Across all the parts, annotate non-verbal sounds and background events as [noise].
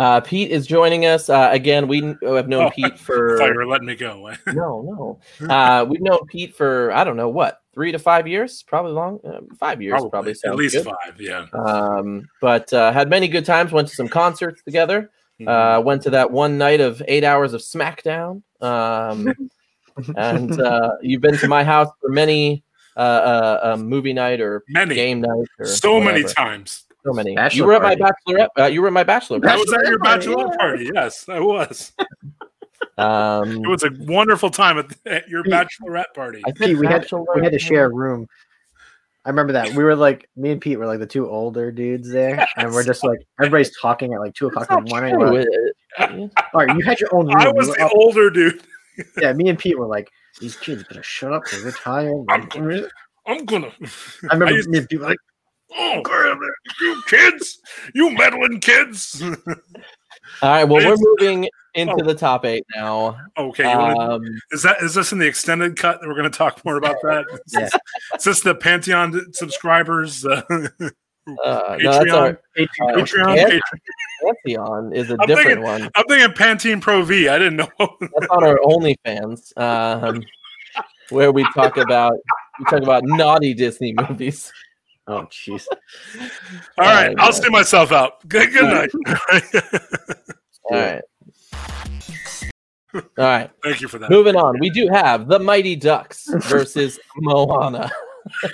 Uh, Pete is joining us uh, again. We have known Oh, Pete [laughs] for thought you letting me go. [laughs] no, no. Uh, we've known Pete for I don't know what three to five years, probably long, uh, five years, probably, at least good. five. Yeah. Um, but uh, had many good times. Went to some concerts together. Mm-hmm. Uh, went to that one night of eight hours of SmackDown. Um, [laughs] and uh, you've been to my house for many uh, uh, uh, movie night or Many. game night or so many times. So many. Bachelor you were at my party. bachelorette. Uh, you were at my bachelor. I was at your party, bachelor yeah. party. Yes, I was. [laughs] Um, It was a wonderful time at, at your Pete, bachelorette party. I Pete, think we had we had to share a room. I remember that we were like me and Pete were like the two older dudes there, and we're just like everybody's talking at like two o'clock in the morning. Like, All right, you had your own room. I You was were the up- older dude. [laughs] yeah, me and Pete were like, these kids better shut up because we're tired. I'm gonna- I'm gonna. I remember used- me and Pete were like, oh, grab you kids, you meddling kids. [laughs] All right. Well, we're moving into Oh. the top eight now. okay, you wanna- Um, is that is this in the extended cut? that We're going to talk more about that. [laughs] Is Yeah. this- Is this the Pantheon subscribers? Uh, [laughs] uh, no, that's our hey, Patreon. Patreon. Pantheon is a I'm different thinking- one. I'm thinking Pantene Pro V. I didn't know. That's on our OnlyFans, um, where we talk about we talk about naughty Disney movies. Oh jeez. [laughs] All right, Uh, I'll see myself out. Good, good night. [laughs] All right. All right. Thank you for that. Moving on. We do have the Mighty Ducks [laughs] versus Moana.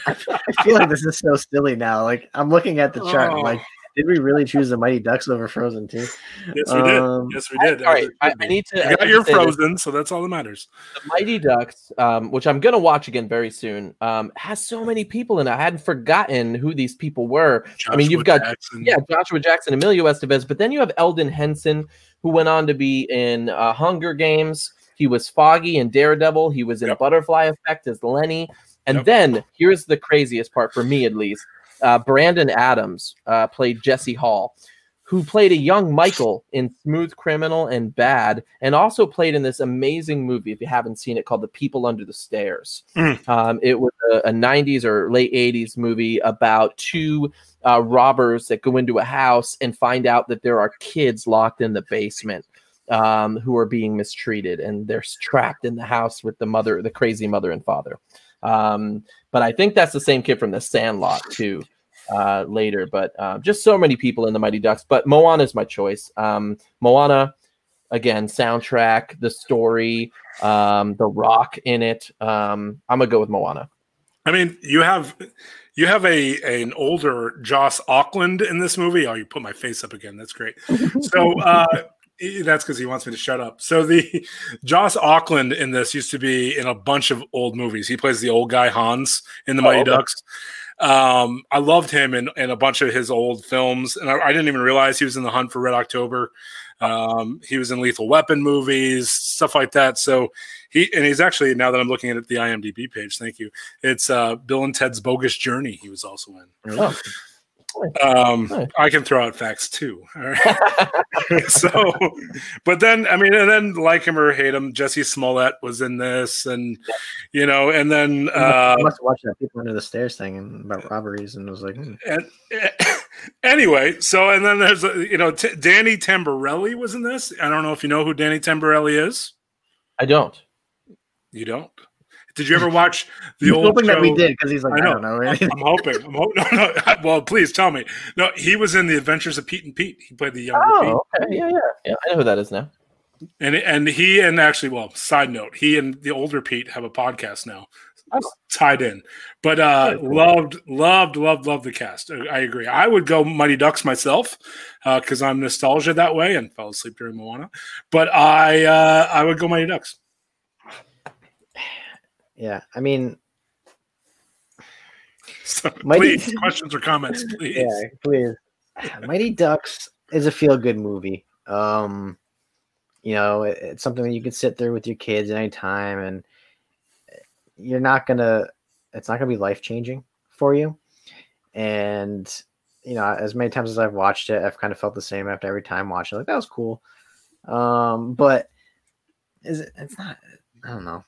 I feel like this is so silly now. Like I'm looking at the chart. Oh. like, did we really choose the Mighty Ducks over Frozen too? Yes, we did. Um, Yes, we did. All right. I, I need to. I You got your say this. Frozen, so that's all that matters. The Mighty Ducks, um, which I'm gonna watch again very soon, um, has so many people in it. I hadn't forgotten who these people were. I mean, you've Joshua got Jackson. yeah, Joshua Jackson, Emilio Estevez, but then you have Elden Henson, who went on to be in uh, Hunger Games. He was Foggy in Daredevil. He was in Yep. Butterfly Effect as Lenny. And Yep. then here's the craziest part for me, at least. Uh, Brandon Adams uh, played Jesse Hall, who played a young Michael in Smooth Criminal and Bad, and also played in this amazing movie, if you haven't seen it, called The People Under the Stairs. Mm. Um, it was a, a 90s or late 80s movie about two uh, robbers that go into a house and find out that there are kids locked in the basement um, who are being mistreated, and they're trapped in the house with the mother, the crazy mother and father. Um, but I think that's the same kid from The Sandlot too. Uh, later, but uh, just so many people in the Mighty Ducks. But Moana is my choice. Um, Moana, again, soundtrack, the story, um, the rock in it. Um, I'm gonna go with Moana. I mean, you have you have a an older Joss Ackland in this movie. Oh, you put my face up again. That's great. [laughs] So uh, he- that's because he wants me to shut up. So the [laughs] Joss Ackland in this used to be in a bunch of old movies. He plays the old guy Hans in the Mighty okay. Ducks. Um, I loved him in, in a bunch of his old films, and I, I didn't even realize he was in The Hunt for Red October. Um, he was in Lethal Weapon movies, stuff like that. So he and he's actually now that I'm looking at the IMDb page, thank you. It's uh, Bill and Ted's Bogus Journey. He was also in. Oh. Um, Nice. I can throw out facts too. All right. [laughs] [laughs] so, but then I mean, and then like him or hate him, Jussie Smollett was in this, and you know, and then uh, I must have watched that people under the stairs thing and about robberies, and was like, hmm. and, [coughs] anyway, so and then there's you know T- Danny Tamberelli was in this. I don't know if you know who Danny Tamberelli is. I don't. You don't. Did you ever watch the old hoping that we did because he's like, I I, don't know I'm, anything. I'm hoping. I'm hoping. [laughs] No, no. Well, please tell me. No, he was in the Adventures of Pete and Pete. He played the younger Pete. Oh, okay. Yeah, yeah, yeah. I know who that is now. And and he and actually, well, side note, he and the older Pete have a podcast now, Oh. tied in. But uh, cool. loved, loved, loved, loved the cast. I I agree. I would go Mighty Ducks myself because I'm nostalgia that way and fell asleep during Moana. But I uh, I would go Mighty Ducks. Yeah, I mean, So, [sighs] Mighty- please, questions or comments, please. [laughs] yeah, please. [laughs] Mighty Ducks is a feel good movie. Um, you know, it- it's something that you can sit there with your kids anytime, and you're not gonna. It's not gonna be life changing for you. And you know, as many times as I've watched it, I've kind of felt the same after every time watching. it. Like that was cool, um, but is it? It's not. I don't know.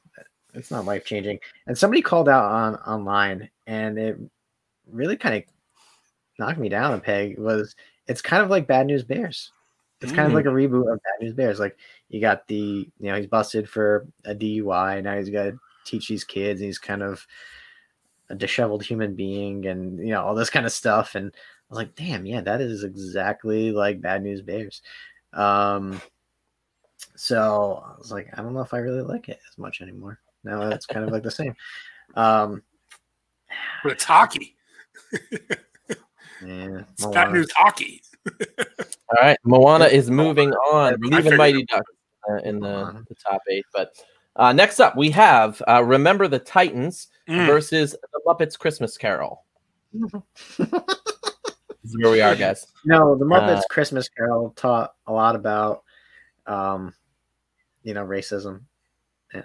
It's not life changing. And somebody called out on online, and it really kind of knocked me down a peg. Was it's kind of like Bad News Bears. It's kind of Mm. like a reboot of Bad News Bears. Like you got the you know he's busted for a DUI. Now he's got to teach these kids. And he's kind of a disheveled human being, and you know all this kind of stuff. And I was like, damn, yeah, that is exactly like Bad News Bears. Um, so I was like, I don't know if I really like it as much anymore. Now it's kind of like the same. Um, But it's hockey. yeah, It's Moana. Bad News hockey. All right, Moana is moving on. We're leaving Mighty Duck uh, in the, the top eight. But uh, next up, we have uh, Remember the Titans Mm. versus the Muppets Christmas Carol. [laughs] This is where we are, guys. No, the Muppets Uh, Christmas Carol taught a lot about, um, you know, racism.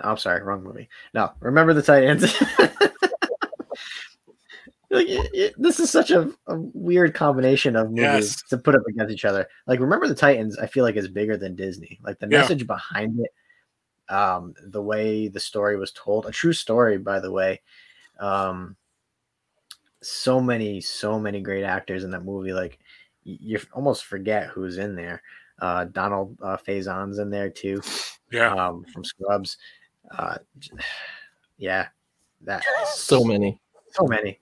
I'm sorry, wrong movie. No, remember the Titans. [laughs] like, it- it- this is such a, a weird combination of movies Yes. to put up against each other. Like, remember the Titans? I feel like is bigger than Disney. Like the Yeah. message behind it, um, the way the story was told, a true story, by the way. Um, so many, so many great actors in that movie. Like you almost forget who's in there. Uh, Donald uh, Faison's in there too, Yeah. um, from Scrubs. Uh, yeah, that So many. so many.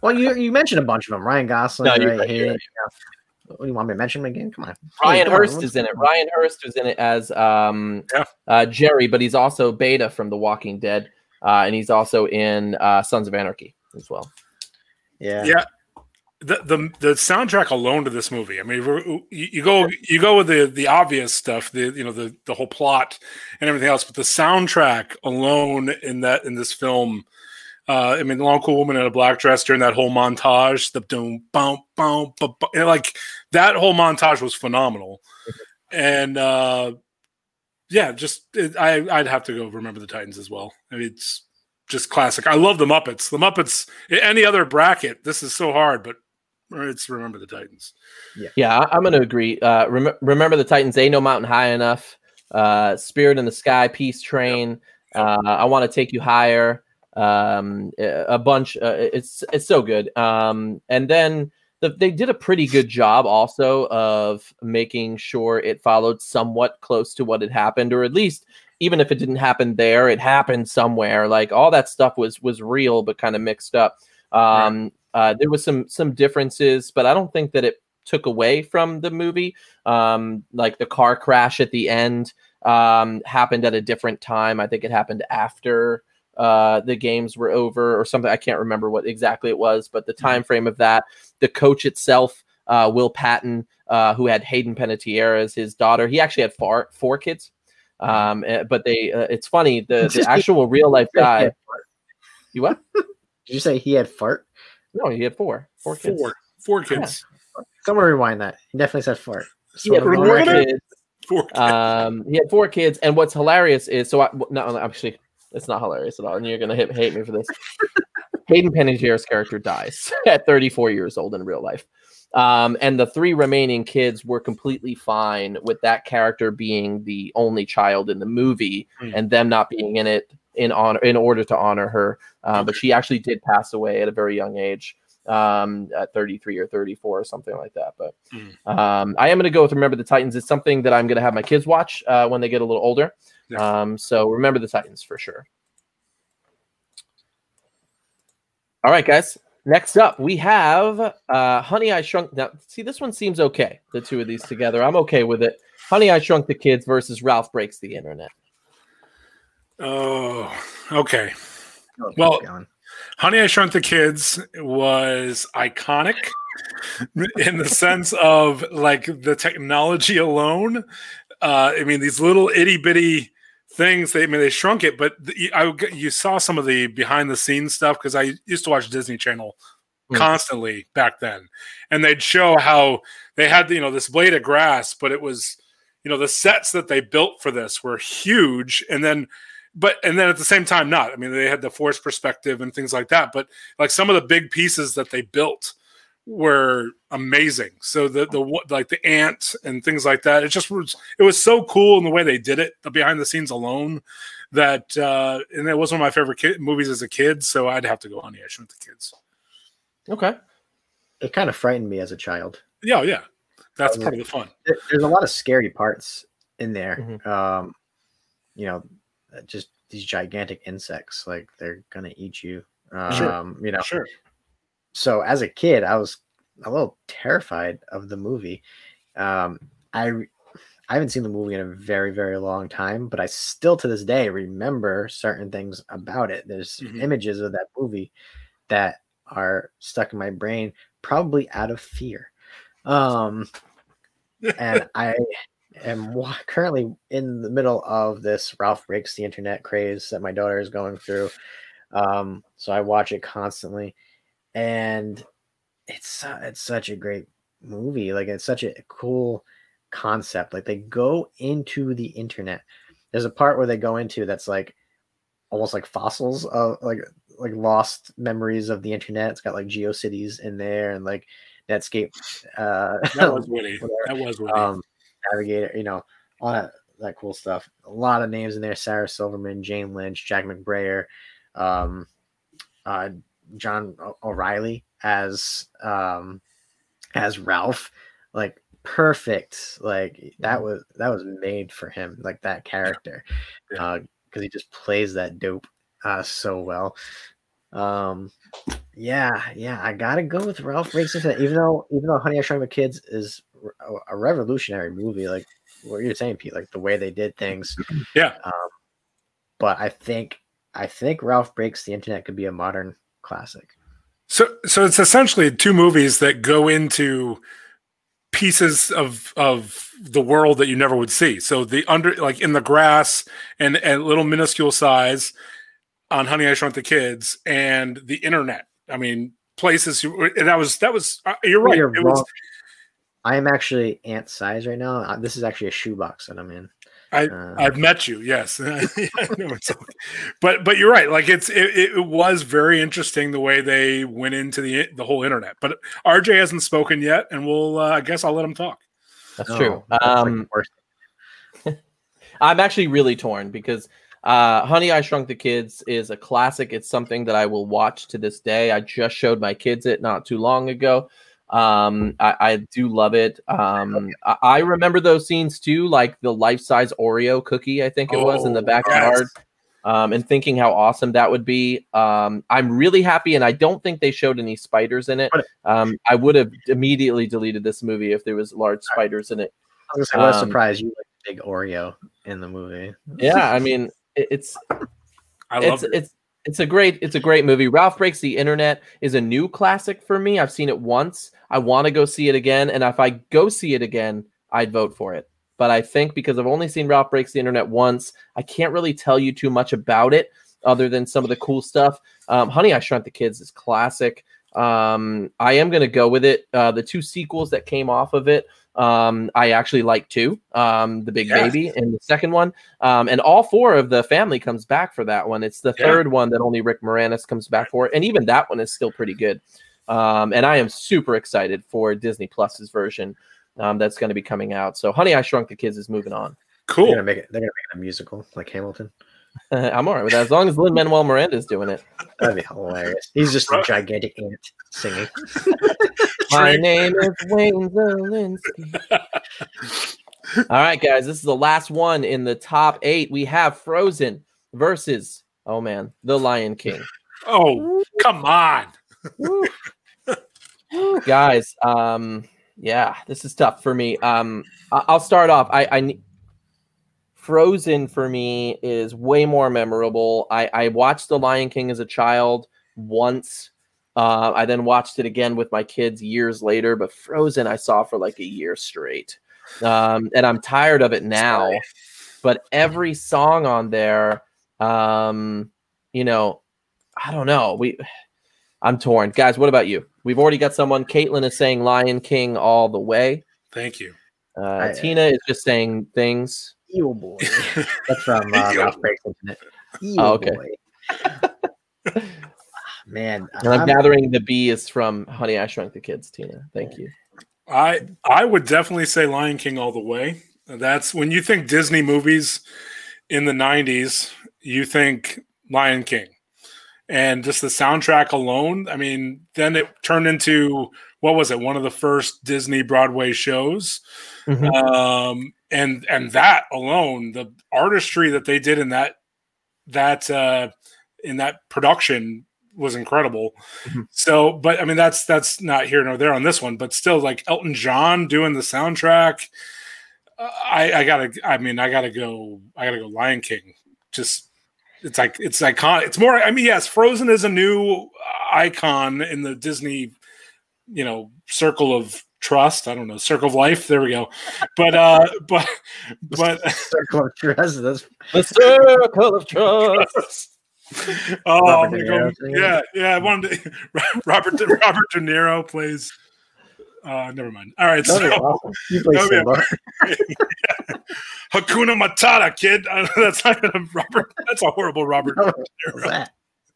Well, you you mentioned a bunch of them. Ryan Gosling, No, right? right, you're yeah. What do you want me to mention them again? Come on. Ryan Hey, come on, Hurst what's is in it. Ryan Hurst is in it as um, Yeah. uh, Jerry, but he's also Beta from The Walking Dead, uh, and he's also in uh, Sons of Anarchy as well. Yeah. Yeah. The, the the soundtrack alone to this movie. I mean, you, you go you go with the the obvious stuff, the you know the the whole plot and everything else, but the soundtrack alone in that in this film. Uh, I mean, the long cool woman in a black dress during that whole montage, the boom, boom, boom, boom, boom, like that whole montage was phenomenal, and uh, yeah, just it, I I'd have to go remember the Titans as well. I mean, it's just classic. I love the Muppets. The Muppets. Any other bracket, this is so hard, but it's remember the Titans. Yeah, yeah, I'm going to agree. Uh, rem- remember the Titans? Ain't no mountain high enough. Uh, Spirit in the Sky, Peace Train. Uh, I want to take you higher. Um, a a bunch. Uh, it's it's so good. Um, and then the, they did a pretty good job also of making sure it followed somewhat close to what had happened, or at least even if it didn't happen there, it happened somewhere. Like all that stuff was was real, but kind of mixed up. Um, uh, there was some some differences, but I don't think that it took away from the movie. Um, like the car crash at the end um, happened at a different time. I think it happened after uh, the games were over or something. I can't remember what exactly it was, but the time frame of that, the coach itself, uh, Will Patton, uh, who had Hayden Panettiere as his daughter, he actually had four four kids. Um, eh, but they, uh, it's funny the, [laughs] the actual real life guy. You what? [laughs] Did you say he had fart? No, he had four, four kids. Four, four kids. Someone rewind that. He definitely said fart. He had Someone four rewind Rewind it. kids. Four kids. [laughs] Um, he had four kids, and what's hilarious is so I, no, actually, it's not hilarious at all, and you're gonna hit, hate me for this. [laughs] Hayden Panettiere's character dies [laughs] at 34 years old in real life, um, and the three remaining kids were completely fine with that character being the only child in the movie, Hmm. and them not being in it in honor in order to honor her. Uh, But she actually did pass away at a very young age, um, at 33 or 34 or something like that. But Hmm. um, I am going to go with Remember the Titans. It's something that I'm going to have my kids watch uh, when they get a little older. Um, so remember the Titans for sure. All right, guys. Next up, we have uh, Honey I Shrunk. Now, see, this one seems okay. The two of these together, I'm okay with it. Honey I Shrunk the Kids versus Ralph Breaks the Internet. Oh, okay. Oh, Well- Honey, I Shrunk the Kids was iconic in the sense of like the technology alone. Uh, I mean, these little itty bitty things. They I mean they shrunk it, but the, I you saw some of the behind the scenes stuff because I used to watch Disney Channel Hmm. constantly back then, and they'd show how they had you know this blade of grass, but it was you know the sets that they built for this were huge, and then but and then at the same time not i mean they had the force perspective and things like that but like some of the big pieces that they built were amazing so the the like the ant and things like that it just was it was so cool in the way they did it the behind the scenes alone that uh and it was one of my favorite kid, movies as a kid so i'd have to go honey i shrunk the kids Okay. It kind of frightened me as a child. yeah yeah that's part of the fun. There's a lot of scary parts in there. Mhm. Um, you know, just these gigantic insects, like they're gonna eat you. Um, Sure. you know, Sure. so as a kid, I was a little terrified of the movie. Um, I I haven't seen the movie in a very very long time, but I still to this day remember certain things about it. There's Mhm. images of that movie that are stuck in my brain, probably out of fear. Um, [laughs] and I am [laughs] currently in the middle of this Ralph breaks the internet craze that my daughter is going through. Um, so I watch it constantly, and it's it's such a great movie. Like it's such a cool concept. Like they go into the internet. There's a part where they go into that's like almost like fossils of like like lost memories of the internet. It's got like GeoCities in there and like Netscape. Uh, That was [laughs] whatever. That was witty. um, Navigator, you know, all that that cool stuff. A lot of names in there: Sarah Silverman, Jane Lynch, Jack McBrayer, um, uh, John O- O'Reilly as um, as Ralph. Like perfect. Like that was that was made for him. Like that character, because he just plays that dope uh, so well. Um, yeah, yeah, I gotta go with Ralph Breaks Even though, even though Honey I Shrunk the Kids is a, revolutionary movie, like what you're saying, Pete, like the way they did things. [clears throat] Yeah. Um, but I think, I think Ralph Breaks the Internet could be a modern classic. So, so it's essentially two movies that go into pieces of of the world that you never would see. So the under like in the grass and and little minuscule size on Honey I Shrunk the Kids and the internet. I mean, places you, that was that was uh, you're right. You're it was wrong. I am actually ant size right now. Uh, This is actually a shoebox that I'm in. I- Uh, I've met you, yes. [laughs] I know but but you're right. Like it's it, it was very interesting the way they went into the the whole internet. But RJ hasn't spoken yet, and we'll uh, I guess I'll let him talk. That's no, true. that's like Um, the. [laughs] I'm actually really torn because uh, Honey, I Shrunk the Kids is a classic. It's something that I will watch to this day. I just showed my kids it not too long ago. Um, I, I do love it. Um, I, I remember those scenes too, like the life size Oreo cookie, I think it was in the Oh, backyard. yes. Um, and thinking how awesome that would be. Um, I'm really happy, and I don't think they showed any spiders in it. Um, I would have immediately deleted this movie if there was large spiders in it. I was um, surprise! You like big Oreo in the movie. Yeah, I mean, it, it's I love it's it. it's it's a great it's a great movie. Ralph Breaks the Internet is a new classic for me. I've seen it once. I want to go see it again, and if I go see it again, I'd vote for it. But I think because I've only seen Ralph Breaks the Internet once, I can't really tell you too much about it other than some of the cool stuff. Um, Honey, I Shrunk the Kids is classic. Um, I am going to go with it. Uh, the two sequels that came off of it, um, I actually like too. Um, the Big Yes. Baby and the second one, um, and all four of the family comes back for that one. It's the Yeah. third one that only Rick Moranis comes back for, and even that one is still pretty good. Um, and I am super excited for Disney Plus's version um, that's going to be coming out. So, Honey, I Shrunk the Kids is moving on. They're cool. gonna make it. They're gonna make it a musical like Hamilton. [laughs] I'm all right with that as long as Lin Manuel Miranda is doing it. That'd be hilarious. He's just a gigantic ant singing. [laughs] My name is Wayne Szalinski. [laughs] All right, guys, this is the last one in the top eight. We have Frozen versus, oh man, The Lion King. Oh, come on. guys, um, yeah, this is tough for me. Um, I- I'll start off. I, I ne- Frozen for me is way more memorable. I, I watched The Lion King as a child once. Uh, I then watched it again with my kids years later, but Frozen I saw for like a year straight. Um, and I'm tired of it now. But every song on there, um, you know, I don't know. We I'm torn. Guys, what about you? We've already got someone. Caitlin is saying Lion King all the way. Thank you. Uh, I- Tina is just saying things. Eel boy. [laughs] That's from uh, Ralph Breaks Internet. Eel Oh, okay. boy. [laughs] Man, And I'm I'm- gathering the B is from Honey, I Shrunk the Kids, Tina. Thank you. I I would definitely say Lion King all the way. That's when you think Disney movies in the 90s, you think Lion King. And just the soundtrack alone, I mean, then it turned into what was it? One of the first Disney Broadway shows. Mhm. Um, and and that alone, the artistry that they did in that that uh, in that production was incredible. Mhm. So, but I mean, that's that's not here nor there on this one, but still, like Elton John doing the soundtrack. uh, I, I gotta. I mean, I gotta go. I gotta go. Lion King. Just it's like it's icon. It's more. I mean, yes, Frozen is a new icon in the Disney, you know, circle of trust. I don't know, circle of life. There we go. But uh, [laughs] but but [laughs] Circle of Trust. That's The circle of trust. [laughs] oh, Robert I'm De gonna go- yeah, yeah. I wanted to, Robert De, Robert De Niro plays. Uh, never mind. All right, that was so awesome. You play Oh, yeah. Simba. Hakuna Matata, kid. Uh, that's not gonna Robert. That's a horrible Robert. De What's Niro.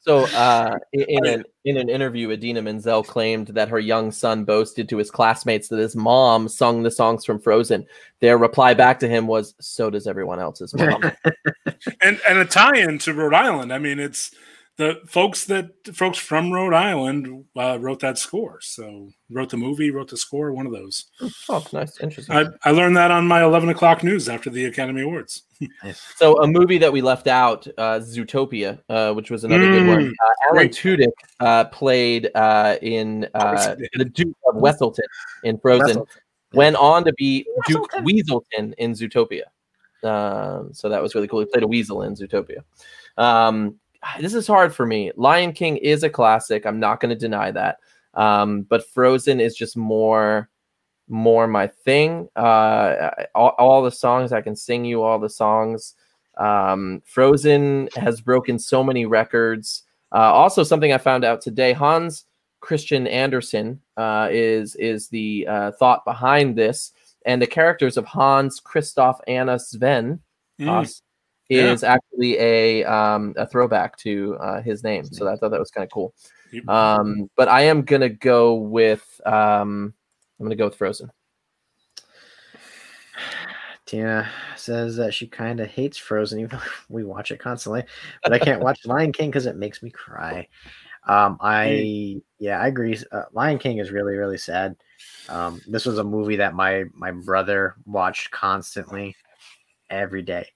So, uh, in, in an in an interview, Idina Menzel claimed that her young son boasted to his classmates that his mom sung the songs from Frozen. Their reply back to him was, "So does everyone else's mom." [laughs] and and a tie-in to Rhode Island. I mean, it's the folks that folks from Rhode Island uh, wrote that score. So wrote the movie, wrote the score. One of those. oh, nice, interesting. I, I learned that on my eleven o'clock news after the Academy Awards. [laughs] So, a movie that we left out, uh, Zootopia, uh, which was another good one. Mm, Uh, Alan great. Tudyk uh, played uh, in uh, the Duke of Weselton in Frozen. Wrestle. Went on to be Duke Weselton. Weaselton in Zootopia. Um, so that was really cool. He played a weasel in Zootopia. Um, [sighs] this is hard for me. Lion King is a classic. I'm not going to deny that. Um, but Frozen is just more, more my thing. Uh, all, all the songs I can sing you all the songs. Um, Frozen has broken so many records. Uh, also, something I found out today: Hans Christian Andersen uh, is is the uh, thought behind this, and the characters of Hans, Kristoff, Anna, Sven Mm. Haas Yeah. is actually a um, a throwback to uh, his name. So I thought that was kind of cool. You- Um, but I am gonna go with um, I'm gonna go with Frozen. Tina says that she kind of hates Frozen, even though [laughs] we watch it constantly. But I can't watch Lion King because it makes me cry. Um, I yeah, I agree. Uh, Lion King is really really sad. Um, this was a movie that my my brother watched constantly, every day.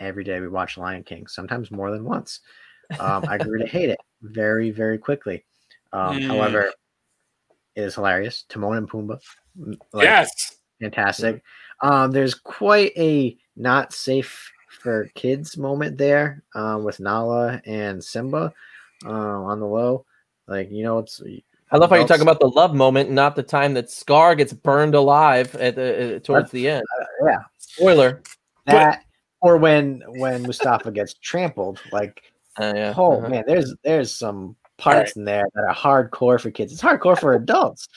Every day we watch Lion King, sometimes more than once. Um, I grew to [laughs] hate it very very quickly. Um, Mm. However, it is hilarious. Timon and Pumbaa, like, yes. fantastic. Um, there's quite a not safe for kids moment there um, with Nala and Simba uh, on the low. Like you know, it's I love how you talk Adults- about the love moment, not the time that Scar gets burned alive at the uh, towards the end. yeah Spoiler. that, or when when Mustafa gets trampled. Like Uh, yeah. oh uh-huh. man, there's there's some parts in there that are hardcore for kids. It's hardcore for adults.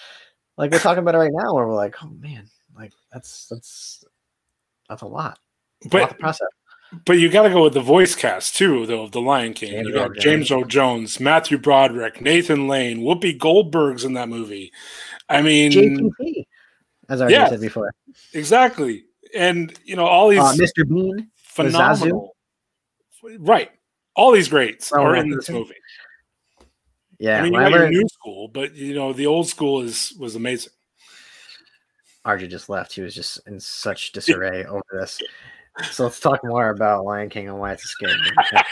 Like we're talking about it right now, where we're like, oh man, like that's that's that's a lot. It's a lot But to process. but you got to go with the voice cast too, though. Of the Lion King, James you got Earl James O. Jones, Matthew Broderick, Nathan Lane, Whoopi Goldberg's in that movie. I mean, JPP, as I already Yes. said before. exactly, and you know all these Uh, Mr. Bean. Phenomenal. Right, all these greats Earl are in this movie. Yeah, I mean, you got your new school, but you know the old school is was amazing. RJ just left. He was just in such disarray [laughs] over this. So let's talk more about Lion King and why it's a scary movie.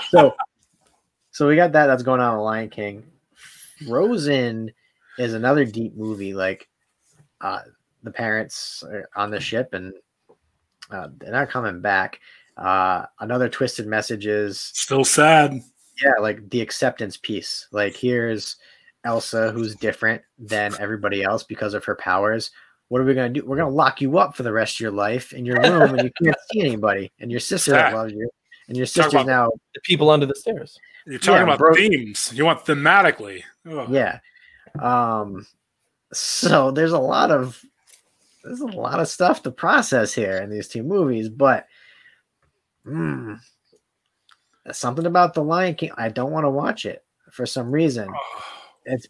[laughs] so, so we got that. That's going on with Lion King. Frozen is another deep movie. Like, uh, the parents are on the ship and uh, they're not coming back. Uh, another twisted message is Still sad. yeah, like the acceptance piece. Like here's Elsa who's different than everybody else because of her powers. What are we gonna do? We're gonna lock you up for the rest of your life in your room and you can't see anybody. And your sister that loves you. And your Talk sister's now The people under the stairs. You're talking Yeah, about bro- themes. You want thematically. Ugh. yeah. Um so there's a lot of there's a lot of stuff to process here in these two movies, but mm, something about the Lion King. I don't want to watch it for some reason. [sighs] it's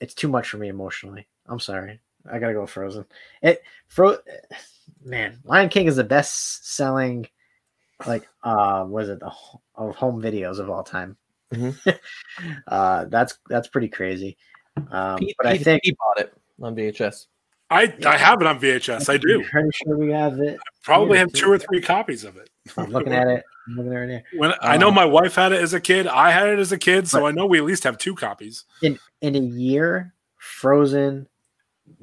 it's too much for me emotionally. I'm sorry. I gotta go Frozen. It Fro man, Lion King is the best selling like uh was it the of home videos of all time. Mhm. [laughs] uh that's that's pretty crazy. Um, Pete, but I think he bought it on VHS. I I have it on VHS. I do. I'm pretty sure we have it. Probably have two or three copies of it. I'm looking at it. I'm looking at it right When I know Um, my wife had it as a kid, I had it as a kid, so I know we at least have two copies. In in a year, Frozen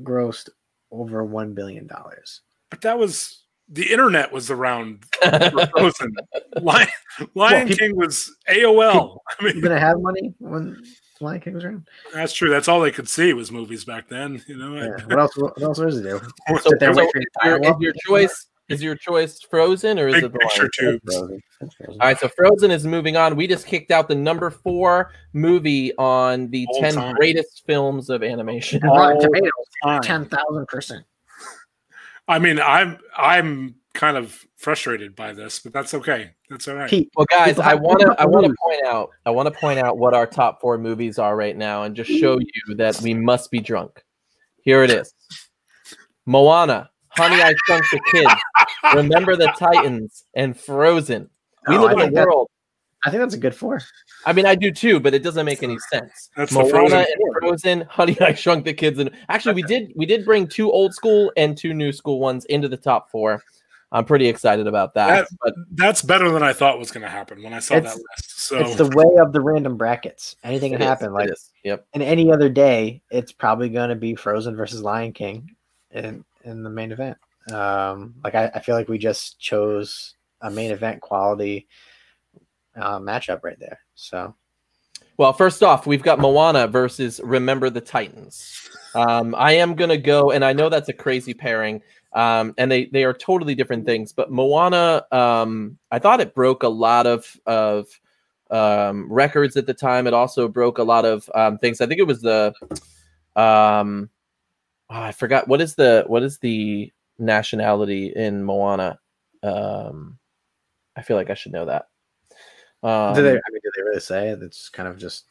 grossed over one billion dollars. But that was the internet was around [laughs] for Frozen. Lion, Lion people- King was AOL. [laughs] I You mean, gonna have money when Lion King around? that's true. That's all they could see was movies back then. You know, Yeah. What else? What else was there? So, there, so is your your, is your choice is your choice Frozen or is Big it the picture tubes. Frozen. Frozen. All right, so Frozen is moving on. We just kicked out the number four movie on the All ten time. greatest films of animation. Rotten Tomatoes, ten thousand percent. I mean, I'm I'm kind of frustrated by this, but that's okay. That's all right. Pete, Well, guys, I want to I want to point out I want to point out what our top four movies are right now, and just show you that we must be drunk. Here it is: Moana, Honey, I Shrunk the Kids, Remember the Titans, and Frozen. We No, live I in a world. I think that's a good four. I mean, I do too, but it doesn't make any sense. That's Moana Frozen and. Frozen, Honey, I Shrunk the Kids, and actually, we did we did bring two old school and two new school ones into the top four. I'm pretty excited about that. That- but That's better than I thought was going to happen when I saw that list. So It's the way of the random brackets. Anything can is, happen. it Like is. yep. in any other day, it's probably going to be Frozen versus Lion King in in the main event. Um, like I, I feel like we just chose a main event quality uh, matchup right there. So Well, first off, we've got Moana versus Remember the Titans. Um, I am gonna go, and I know that's a crazy pairing, um, and they they are totally different things. But Moana, um, I thought it broke a lot of of um, records at the time. It also broke a lot of um, things. I think it was the um, oh, I forgot what is the what is the nationality in Moana. Um, I feel like I should know that. Um, do they? I mean, do they really say it? It's kind of just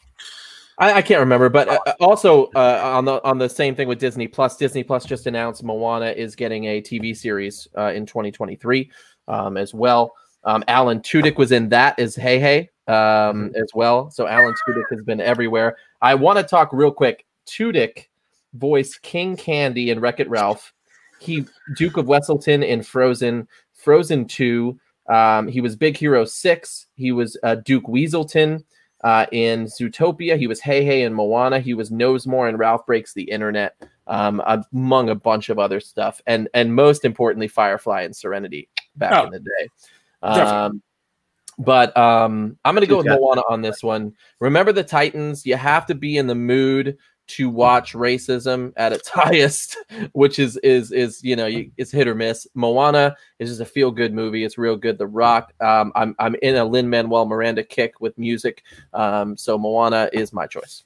I, I can't remember, but uh, also uh, on the on the same thing with Disney Plus, Disney Plus just announced Moana is getting a TV series uh, in 2023 um, as well. Um, Alan Tudyk was in that as Heihei um, as well. So Alan Tudyk has been everywhere. I want to talk real quick. Tudyk voiced King Candy in Wreck It Ralph. He Duke of Weselton in Frozen, Frozen Two. Um, he was Big Hero Six. He was uh, Duke Weaselton uh, in Zootopia. He was Heihei in Moana. He was Knowsmore in Ralph Breaks the Internet, um, among a bunch of other stuff. And and most importantly, Firefly and Serenity back Oh, in the day. Um, but um, I'm going to go with Moana on this one. Remember the Titans. You have to be in the mood to watch racism at its [laughs] highest, which is is is you know it's hit or miss. Moana is just a feel good movie. It's real good. The Rock. Um, I'm I'm in a Lin Manuel Miranda kick with music. Um, so Moana is my choice.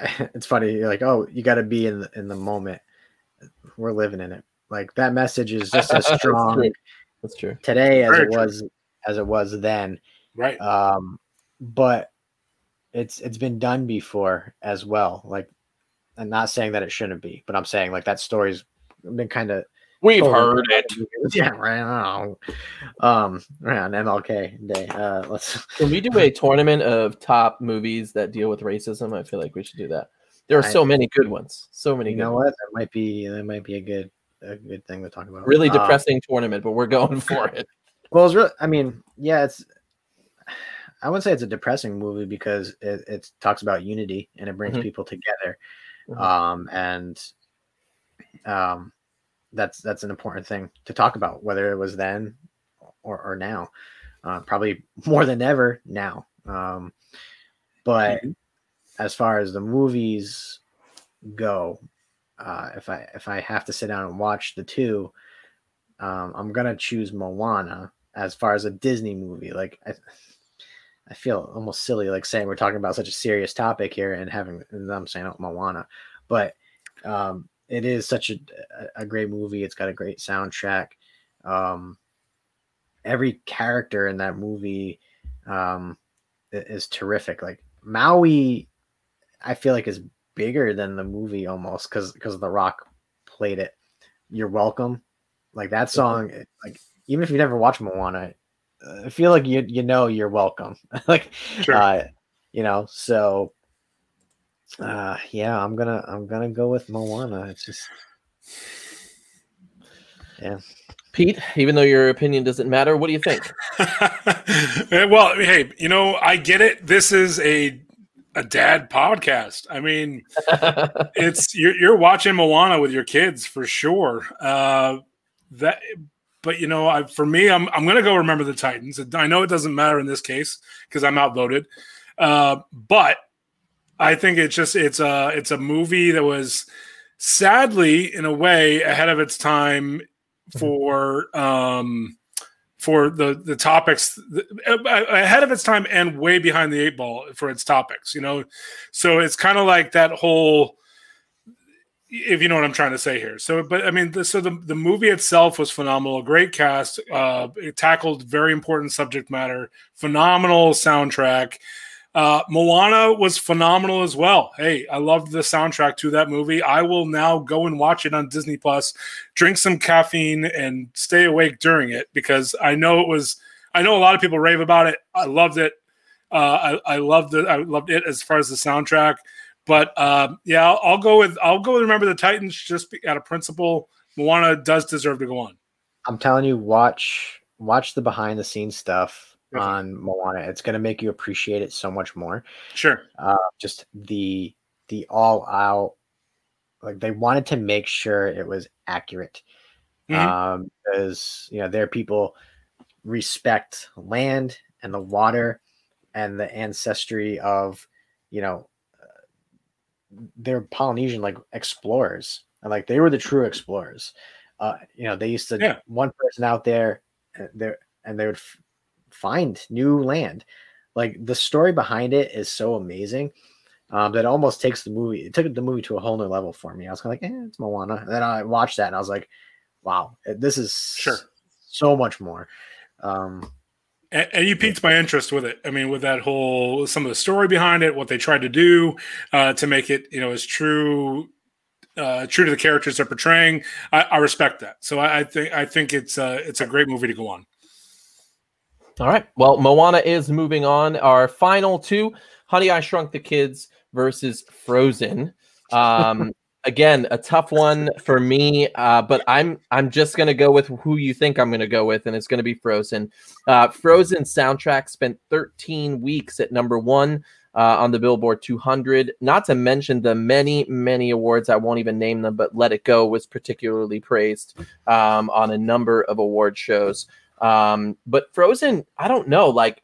[laughs] it's funny. You're like, oh, you got to be in the, in the moment. We're living in it. Like that message is just as [laughs] That's strong true. That's true. today as Very it true. was as it was then. right. Um, but it's it's been done before as well. Like, I'm not saying that it shouldn't be, but I'm saying like that story's been kind of We've heard in- it. [laughs] Yeah, right. I. Um, right on MLK Day. Uh, let's. [laughs] Can we do a tournament of top movies that deal with racism? I feel like we should do that. There are I- so many good ones. So many You good know ones. what? That might be that might be a good a good thing to talk about. Really Um, depressing tournament, but we're going for [laughs] it. Well, it's really. I mean, yeah, it's. I wouldn't say it's a depressing movie because it, it talks about unity and it brings Mhm. people together, Mhm. um, and um, that's that's an important thing to talk about, whether it was then or, or now. Uh, probably [laughs] more than ever now. Um, but as far as the movies go, uh, if I if I have to sit down and watch the two, um, I'm gonna choose Moana as far as a Disney movie. Like I, I feel almost silly like saying we're talking about such a serious topic here and having and I'm saying oh, Moana, but um, it is such a, a great movie. It's got a great soundtrack. Um, every character in that movie um, is terrific. Like Maui, I feel like is bigger than the movie almost because because The Rock played it. You're welcome. Like that song, like even if you never watched Moana, I feel like you you know you're welcome. [laughs] like Sure. uh, you know, so Uh, yeah, I'm gonna I'm gonna go with Moana. It's just yeah. Pete, even though your opinion doesn't matter, what do you think? [laughs] well, hey, you know, I get it. This is a a dad podcast. I mean, [laughs] it's you're, you're watching Moana with your kids for sure. Uh, that, but you know, I, for me, I'm I'm gonna go remember the Titans. I know it doesn't matter in this case because I'm outvoted, uh, but I think it's just it's a it's a movie that was sadly in a way ahead of its time for um, for the the topics ahead of its time and way behind the eight ball for its topics. You know, so it's kind of like that whole. If you know what I'm trying to say here, so but I mean, the, so the the movie itself was phenomenal, great cast. Uh, it tackled very important subject matter, phenomenal soundtrack. Uh, Moana was phenomenal as well. Hey, I loved the soundtrack to that movie. I will now go and watch it on Disney Plus, drink some caffeine, and stay awake during it because I know it was. I know a lot of people rave about it. I loved it. Uh, I, I loved it. I loved it as far as the soundtrack. But uh, yeah, I'll, I'll, go with I'll go with Remember the Titans just out of principle. Moana does deserve to go on. I'm telling you, watch watch the behind the scenes stuff on Moana. It's going to make you appreciate it so much more. Sure. Uh, just the the all out like they wanted to make sure it was accurate. Mm-hmm. Um, because you know their people respect land and the water and the ancestry of you know they're Polynesian like explorers and like they were the true explorers. Uh, you know, they used to yeah. one person out there there and they would f- find new land. Like the story behind it is so amazing um, that almost takes the movie. It took the movie to a whole new level for me. I was kind of like, eh, it's Moana. And then I watched that and I was like, wow, this is sure so much more. Um, and, and, you piqued my interest with it. I mean, with that whole some of the story behind it, what they tried to do uh, to make it, you know, as true uh, true to the characters they're portraying. I, I respect that. So I, I, think I think it's uh, it's a great movie to go on. All right. Well, Moana is moving on. Our final two Honey, I Shrunk the Kids versus Frozen. [laughs] Um, again, a tough one for me, uh, but I'm I'm just gonna go with who you think I'm gonna go with, and it's gonna be Frozen. Uh, Frozen soundtrack spent 13 weeks at number one uh, on the Billboard 200. Not to mention the many many awards. I won't even name them, but Let It Go was particularly praised um, on a number of award shows. Um, but Frozen, I don't know. Like,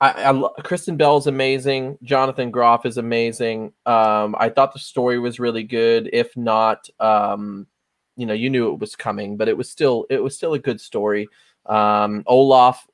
I, I Kristen Bell's amazing. Jonathan Groff is amazing. Um, I thought the story was really good. If not, um, you know, you knew it was coming, but it was still it was still a good story. Um, Olaf,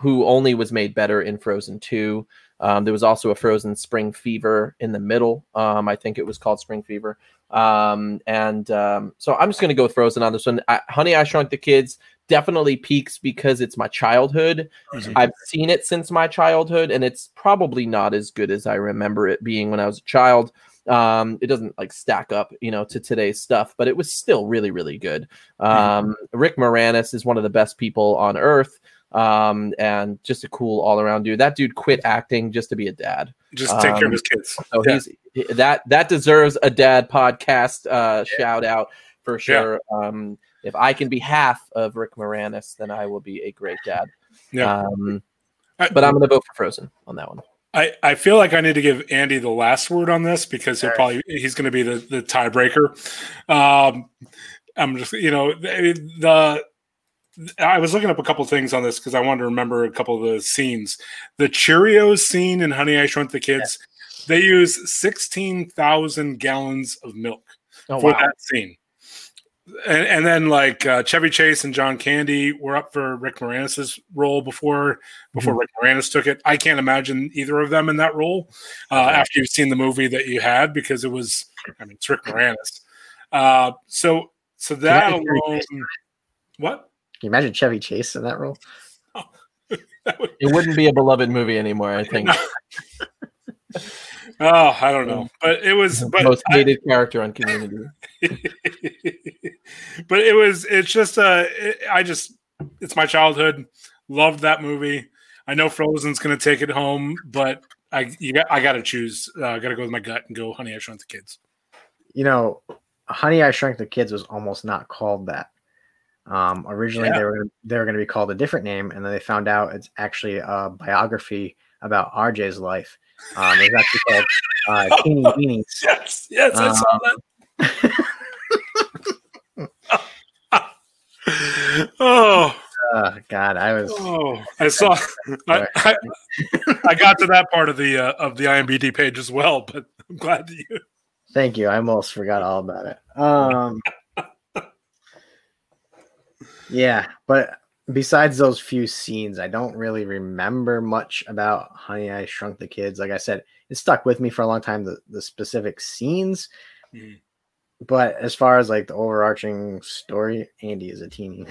who only was made better in Frozen Two. Um, there was also a Frozen Spring Fever in the middle. Um, I think it was called Spring Fever. Um, and um, so I'm just going to go with Frozen on this one. I, Honey, I Shrunk the Kids definitely peaks because it's my childhood. Mm-hmm. I've seen it since my childhood, and it's probably not as good as I remember it being when I was a child. Um, it doesn't like stack up, you know, to today's stuff, but it was still really, really good. Um, mm-hmm. Rick Moranis is one of the best people on earth. Um, and just a cool all around dude. That dude quit acting just to be a dad. Just take care of um, his kids. So yeah. he's that that deserves a dad podcast uh, yeah. shout out for sure. Yeah. Um, if I can be half of Rick Moranis, then I will be a great dad. Yeah. Um, I, but I'm going to vote for Frozen on that one. I, I feel like I need to give Andy the last word on this because he'll probably he's going to be the the tiebreaker. Um, I'm just you know the, the I was looking up a couple things on this because I wanted to remember a couple of the scenes. The Cheerios scene in Honey I Shrunk the Kids, yeah. they use sixteen thousand gallons of milk oh, for wow. that scene and, and then like uh, Chevy Chase and John Candy were up for Rick Moranis's role before before mm-hmm. Rick Moranis took it. I can't imagine either of them in that role uh, after you've seen the movie that you had because it was I mean it's Rick Moranis. Uh, so so that alone, what? Can you imagine Chevy Chase in that role? Oh, [laughs] that would... It wouldn't be a beloved movie anymore. I think. [laughs] Oh, I don't know, but it was but most hated I, character on Community. [laughs] but it was. It's just. Uh, it, I just. It's my childhood. Loved that movie. I know Frozen's going to take it home, but I you got I got to choose. Uh, I got to go with my gut and go. Honey, I Shrunk the Kids. You know, Honey, I Shrunk the Kids was almost not called that. Um, originally, Yeah. they were they were going to be called a different name, and then they found out it's actually a biography about RJ's life. Um, it's actually called uh, [laughs] Teeny Weenies. Yes, yes, I saw that. [laughs] oh, Uh, God, I was oh, I saw. I, I, I got to that part of the uh, of the IMBD page as well, but I'm glad that you. Thank you. I almost forgot all about it. Um, yeah, but besides those few scenes, I don't really remember much about Honey I Shrunk the Kids. Like I said, it stuck with me for a long time. The the specific scenes, Mhm. But as far as like the overarching story, Andy is a teeny.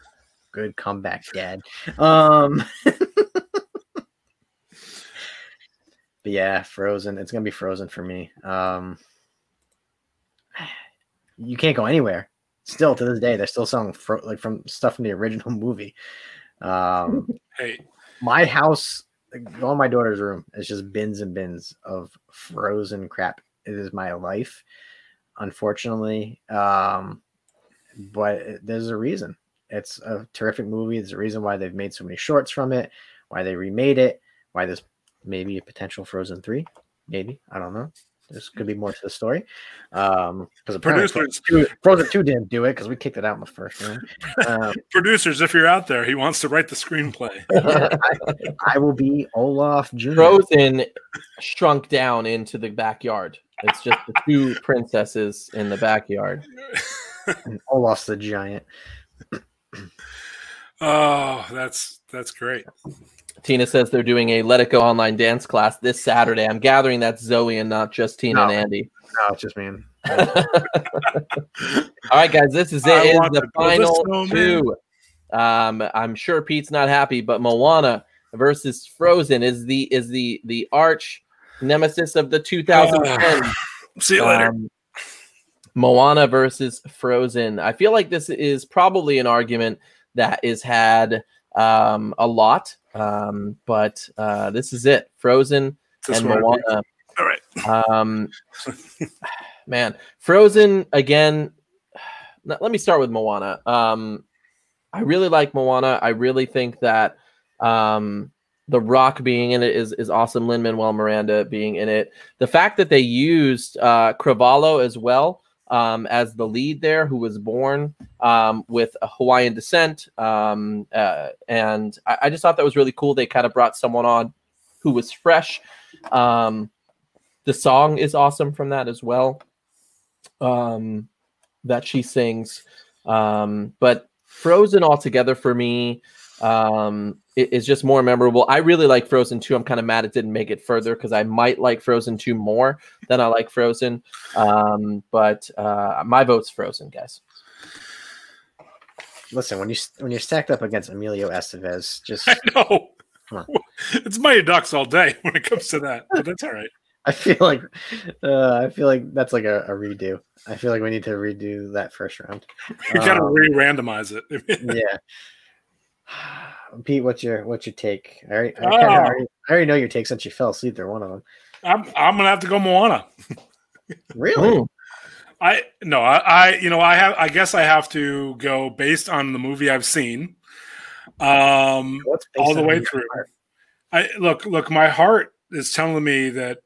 [laughs] Good comeback, Dad. Um, [laughs] but yeah, Frozen. It's gonna be Frozen for me. Um, [sighs] you can't go anywhere. Still to this day, they're still selling fro- like from stuff from the original [laughs] movie. Um, Hey, my house, go in my daughter's room. It's just bins and bins of frozen crap. It is my life, unfortunately. Um, but there's a reason. It's a terrific movie. There's a reason why they've made so many shorts from it, why they remade it, why there's maybe a potential Frozen three. Maybe I don't know. There's could be more to the story. Um, because producers, Frozen two didn't do it because we kicked it out in the first round. Um, [laughs] producers, if you're out there, he wants to write the screenplay. [laughs] I, I will be Olaf Jr. Frozen shrunk down into the backyard. It's just the two [laughs] princesses in the backyard. and Olaf's the giant. Oh, that's that's great. Tina says they're doing a Let It Go online dance class this Saturday. I'm gathering that's Zoe and not just Tina No. and Andy. No, it's just me. [laughs] All right, guys, this is it. I It's the to build a final two. Um, I'm sure Pete's not happy, but Moana versus Frozen is the is the the arch nemesis of the 2010. See you later. Um, Moana versus Frozen. I feel like this is probably an argument that is had um, a lot, um, but uh, this is it. Frozen and Moana. All right. Um, [sighs] man, Frozen again. [sighs] Let let me start with Moana. Um, I really like Moana. I really think that um, The Rock being in it is is awesome. Lin Manuel Miranda being in it. The fact that they used uh, Cravalho as well um, as the lead there, who was born um, with a Hawaiian descent, um, uh, and I, I just thought that was really cool. They kind of brought someone on who was fresh. Um, the song is awesome from that as well um that she sings um but frozen altogether for me um is just more memorable i really like frozen 2 i'm kind of mad it didn't make it further because i might like frozen 2 more than i like frozen um but uh my vote's frozen guys Listen, when you when you're stacked up against Emilio Estevez, just [laughs] I know. [laughs] It's Mighty Ducks all day [laughs] when it comes to that, but that's all right. I feel like uh, I feel like that's like a, a redo. I feel like we need to redo that first round. You gotta Um, re-randomize it. yeah. [sighs] Pete, what's your what's your take? I already, I, kinda already, I already know your take since you fell asleep there. One of them. I'm I'm gonna have to go Moana. Really? Mm. I no, I, I you know I have I guess I have to go based on the movie I've seen. Um, all the way through. heart? I look look. My heart is telling me that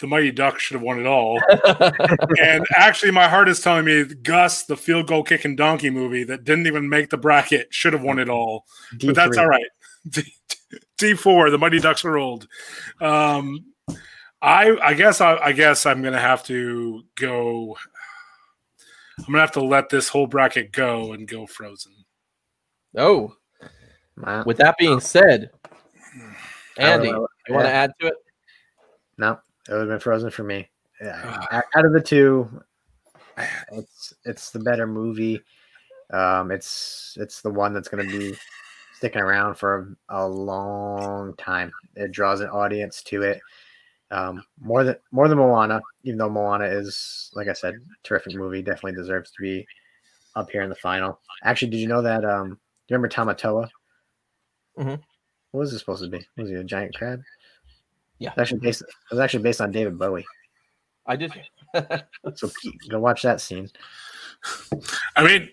the Mighty Ducks should have won it all, [laughs] and actually, my heart is telling me Gus, the field goal kicking donkey movie that didn't even make the bracket, should have won it all. But that's all right. [laughs] D four, the Mighty Ducks are old. Um, I I guess I, I guess I'm gonna have to go. I'm gonna have to let this whole bracket go and go Frozen. oh with that being said [sighs] andy I don't know. you want to Yeah. add to it No, it would have been Frozen for me. Yeah, out of the two, it's it's the better movie. Um, it's it's the one that's going to be sticking around for a, a long time. It draws an audience to it. Um, more than more than Moana, even though Moana is, like I said, terrific movie, definitely deserves to be up here in the final. Actually, did you know that? Um, do you remember Tamatoa? Mhm. What was it supposed to be? Was he a giant crab? Yeah. It's actually based. It was actually based on David Bowie. I did. [laughs] So go watch that scene. I mean,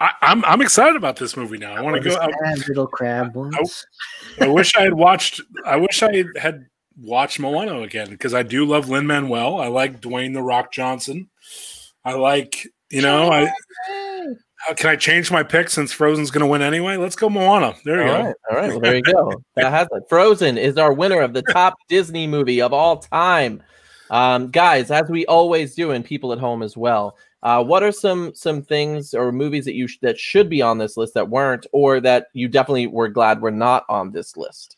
I, I'm I'm excited about this movie now. I want to go. I, little crab once. I wish I had watched. I wish I had watched Moana again because I do love Lin Manuel. I like Dwayne the Rock Johnson. I like you know. I how- can I change my pick since Frozen's going to win anyway? Let's go Moana. There you All go. right, all right. Well, there you go. [laughs] That has it. Frozen is our winner of the top Disney movie of all time. Um, guys, as we always do, and people at home as well. Uh, what are some some things or movies that you sh- that should be on this list that weren't, or that you definitely were glad were not on this list?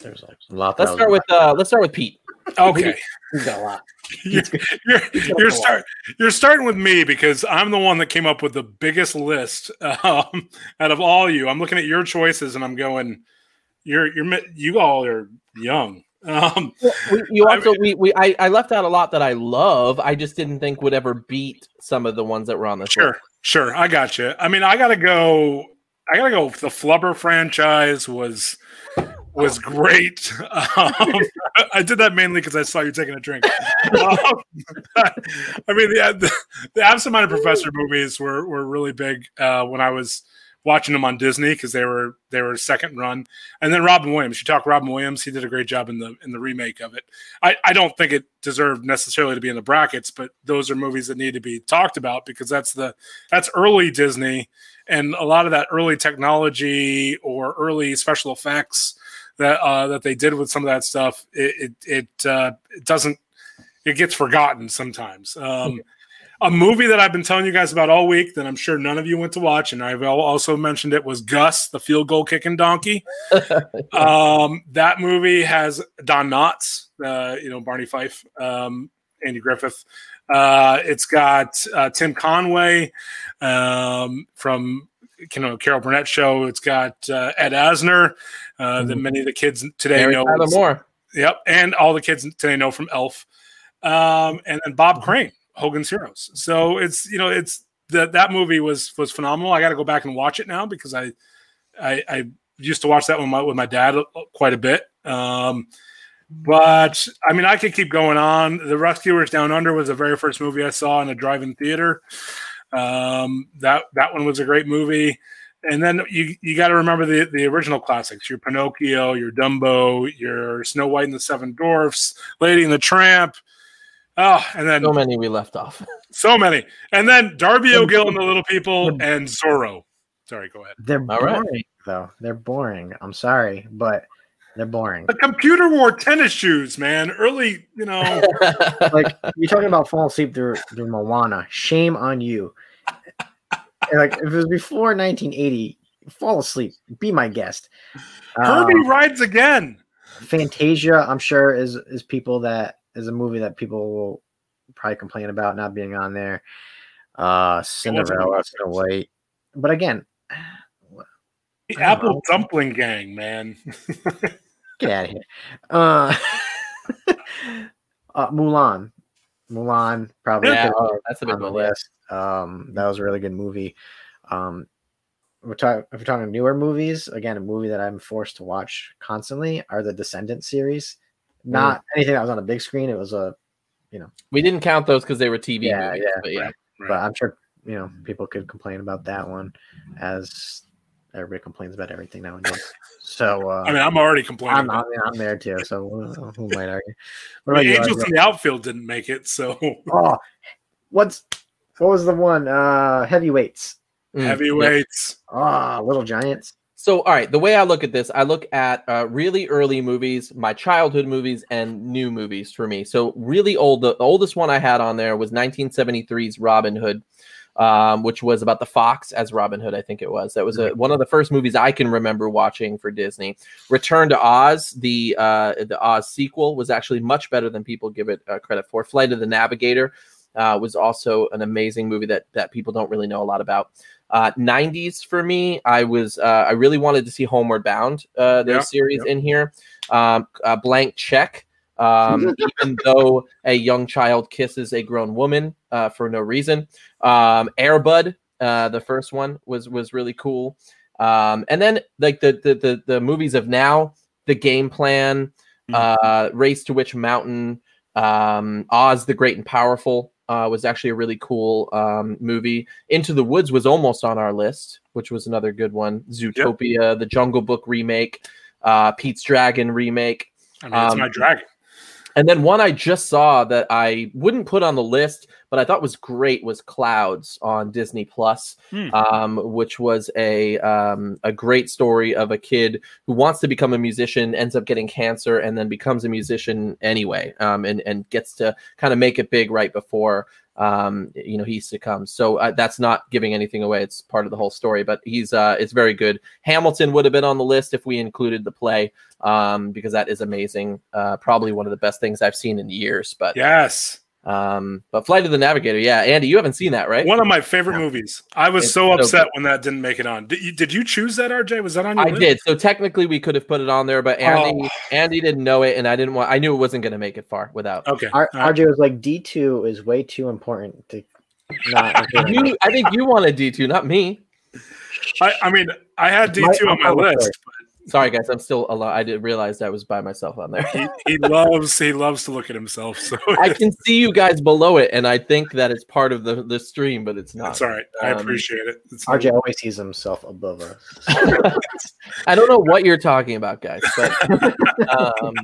There's like a lot. Let's start with uh, let's start with Pete. Okay. He's got a lot. [laughs] you're you're, you're, start, you're starting with me because I'm the one that came up with the biggest list [laughs] um, out of all you. I'm looking at your choices and I'm going, you're you're you all are young. Um, We, you I also we, we I, I left out a lot that I love. I just didn't think would ever beat some of the ones that were on the sure, list. sure, I got you. I mean, I gotta go. I gotta go. The Flubber franchise was was great. [laughs] Um, I did that mainly because I saw you taking a drink. [laughs] Um, I mean, the, the, the Absent-Minded Professor movies were were really big uh, when I was watching them on Disney because they were they were second run. And then Robin Williams, you talk Robin Williams, he did a great job in the in the remake of it. I, I don't think it deserved necessarily to be in the brackets, but those are movies that need to be talked about because that's the that's early Disney and a lot of that early technology or early special effects that uh, that they did with some of that stuff. It it it, uh, it doesn't it gets forgotten sometimes. Um, [laughs] a movie that I've been telling you guys about all week that I'm sure none of you went to watch, and I've also mentioned it was Gus, the field goal kicking donkey. [laughs] um, that movie has Don Knotts, uh, you know Barney Fife, um, Andy Griffith. Uh, it's got uh, Tim Conway um, from you know Carol Burnett show. It's got uh, Ed Asner, uh, that Mhm. many of the kids today Mary know. Tyler Moore. Yep, and all the kids today know from Elf, um, and then Bob Crane, Hogan's Heroes. So it's you know it's that that movie was was phenomenal. I got to go back and watch it now because I, I I used to watch that with my with my dad quite a bit. Um, but I mean, I could keep going on. The Rescuers Down Under was the very first movie I saw in a drive-in theater. Um, that that one was a great movie. And then you you got to remember the the original classics: your Pinocchio, your Dumbo, your Snow White and the Seven Dwarfs, Lady and the Tramp. Oh, and then So many we left off. [laughs] so many, and then Darby O'Gill and the Little People and Zorro. Sorry, go ahead. They're All right. boring though. They're boring. I'm sorry, but they're boring. The computer wore tennis shoes, man. Early, you know. [laughs] like you're talking about falling asleep through through Moana. Shame on you. And, like if it was before 1980, fall asleep. Be my guest. Herbie Um, rides again. Fantasia, I'm sure is is people that is a movie that people will probably complain about not being on there. Uh Cinderella, Snow White. But again, [sighs] The Apple know. Dumpling Gang, man. [laughs] get out of here. Uh, [laughs] uh Mulan. Mulan probably Yeah, oh, that's a big on the list. Um, that was a really good movie. Um, we're talking if we're talking newer movies. Again, a movie that I'm forced to watch constantly are the Descendant series. Mm. Not anything that was on a big screen. It was a, you know, we didn't count those because they were TV Yeah, movies. yeah, but yeah. but I'm sure you know people could complain about that one, as everybody complains about everything nowadays. So [laughs] uh, I mean, I'm already complaining. I'm, I'm, I'm there too. So uh, who might argue? it. What about you, Angels Arjo? in the outfield didn't make it, so Oh, what's what was the one? Uh, heavyweights. Mm, yeah. heavyweights. Ah, little giants. So, all right, the way I look at this, I look at uh, really early movies, my childhood movies, and new movies for me. So, really old, the oldest one I had on there was 1973's Robin Hood, um, which was about the fox as Robin Hood, I think it was. That was a, one of the first movies I can remember watching for Disney. Return to Oz, the uh, the Oz sequel, was actually much better than people give it uh, credit for. Flight of the Navigator uh, was also an amazing movie that that people don't really know a lot about. Uh, 90s for me, I was uh, I really wanted to see Homeward Bound, uh, their Yeah, series in here. Um, uh, Blank Check, um, even though a young child kisses a grown woman uh, for no reason. Um, Airbud, uh, the first one was was really cool. Um, and then like the, the the the movies of now, the game plan, uh, Race to Witch Mountain, um, Oz the Great and Powerful uh, was actually a really cool um, movie. Into the Woods was almost on our list, which was another good one. Zootopia, the Jungle Book remake, uh, Pete's Dragon remake. I mean, it's Um, my dragon. And then one I just saw that I wouldn't put on the list, but I thought was great was Clouds on Disney Plus, Hmm. um, which was a um, a great story of a kid who wants to become a musician, ends up getting cancer, and then becomes a musician anyway, um, and and gets to kind of make it big right before um, you know he succumbs. So uh, that's not giving anything away; it's part of the whole story. But he's uh, it's very good. Hamilton would have been on the list if we included the play um, because that is amazing. Uh, probably one of the best things I've seen in years. But Yes. Um, but Flight of the Navigator, yeah, Andy, you haven't seen that, right? One of my favorite movies. I was It's so so upset good. when that didn't make it on. Did you, did you choose that, RJ? Was that on your I list? did. So technically, we could have put it on there, but Andy, Oh. Andy didn't know it, and I didn't want. I knew it wasn't going to make it far without. Okay. R- All right. RJ was like, D two is way too important to not. [laughs] You, I think you wanted D two, not me. I, I mean, I had D two on my uncle was list. Sorry, guys, I'm still alive. I didn't realize I was by myself on there. He, he [laughs] loves he loves to look at himself. So [laughs] I can see you guys below it, and I think that it's part of the the stream, but it's not. that's all right. I Um, appreciate it. It's RJ always sees himself above us. [laughs] I don't know what you're talking about, guys, but um,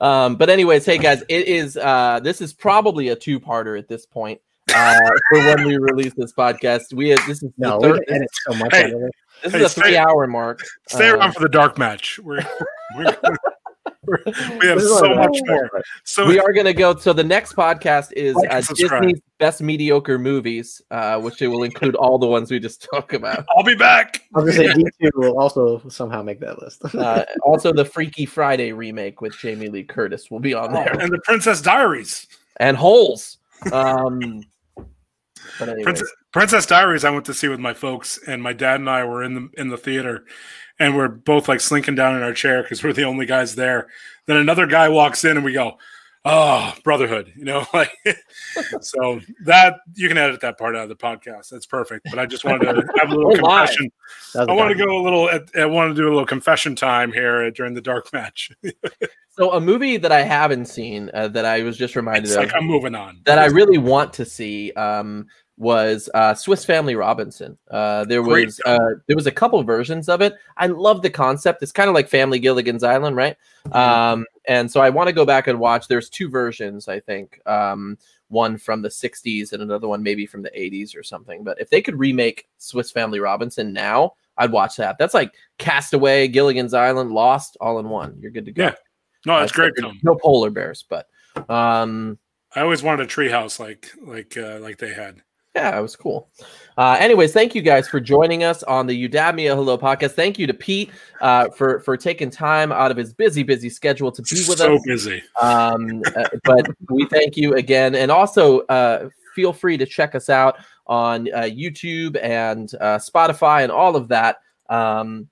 um, but anyways, hey guys, it is uh, this is probably a two-parter at this point uh, for when we release this podcast. We have this is No, the we third, can edit so much Hey, out of it. This hey, is a stay- three-hour mark. Stay Um, around for the dark match. We're, we're, we're [laughs] we have so like- much more. So we are going to go. So the next podcast is Like uh. Disney's best mediocre movies, uh, which it will include all the ones we just talked about. I'll be back. I was gonna say [laughs] D two will also somehow make that list. Uh, also, the Freaky Friday remake with Jamie Lee Curtis will be on there, And the Princess Diaries. and Holes. Um, but anyways, Princess, Princess Diaries I went to see with my folks and my dad and I were in the in the theater and we're both like slinking down in our chair because we're the only guys there. Then another guy walks in and we go, Oh, brotherhood, you know, [laughs] like so that you can edit that part out of the podcast. That's perfect. But I just wanted to [laughs] have a little Oh, confession. I want to go a little I want to do a little confession time here during the dark match. [laughs] so a movie that I haven't seen uh, that I was just reminded It's of like I'm moving on. that I really want to see um, was uh, Swiss Family Robinson. Uh, there Great was uh, there was a couple versions of it. I love the concept. It's kind of like Family Gilligan's Island, right? Um, and so I want to go back and watch. There's two versions, I think. Um, one from the 60s and another one maybe from the 80s or something. But if they could remake Swiss Family Robinson now, I'd watch that. That's like Castaway, Gilligan's Island, Lost, all in one. You're good to go. Yeah. No, it's Uh, great so. No polar bears, but um, I always wanted a treehouse like like uh, like they had. Yeah, it was cool. Uh, anyways, thank you guys for joining us on the Udamia Hello podcast. Thank you to Pete uh, for for taking time out of his busy, busy schedule to be with so us. So busy. Um, uh, but we thank you again, and also uh, feel free to check us out on uh, YouTube and uh, Spotify and all of that. Um,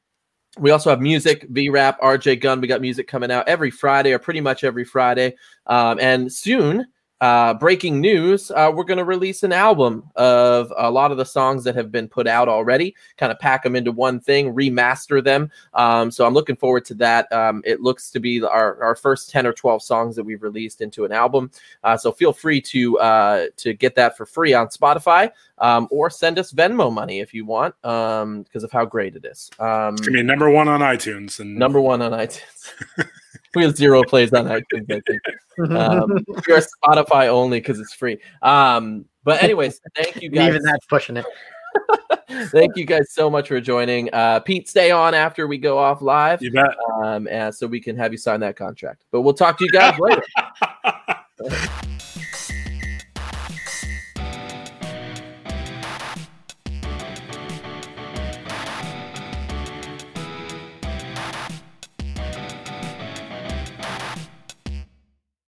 we also have music, V Rap, RJ Gun. We got music coming out every Friday, or pretty much every Friday. Um, and soon, uh, breaking news, uh, we're going to release an album of a lot of the songs that have been put out already, kind of pack them into one thing, remaster them. Um, so I'm looking forward to that. Um, it looks to be our, our first 10 or 12 songs that we've released into an album. Uh, so feel free to uh, to get that for free on Spotify um, or send us Venmo money if you want um, because of how great it is. Um, It's number one on iTunes and number one on iTunes. [laughs] we have zero plays on iTunes, I think. Um, we're Spotify only because it's free. Um, but anyways, thank you [laughs] guys. Even that's pushing it. [laughs] thank you guys so much for joining. Uh, Pete, stay on after we go off live, you bet. um, and so we can have you sign that contract. But we'll talk to you guys later. [laughs]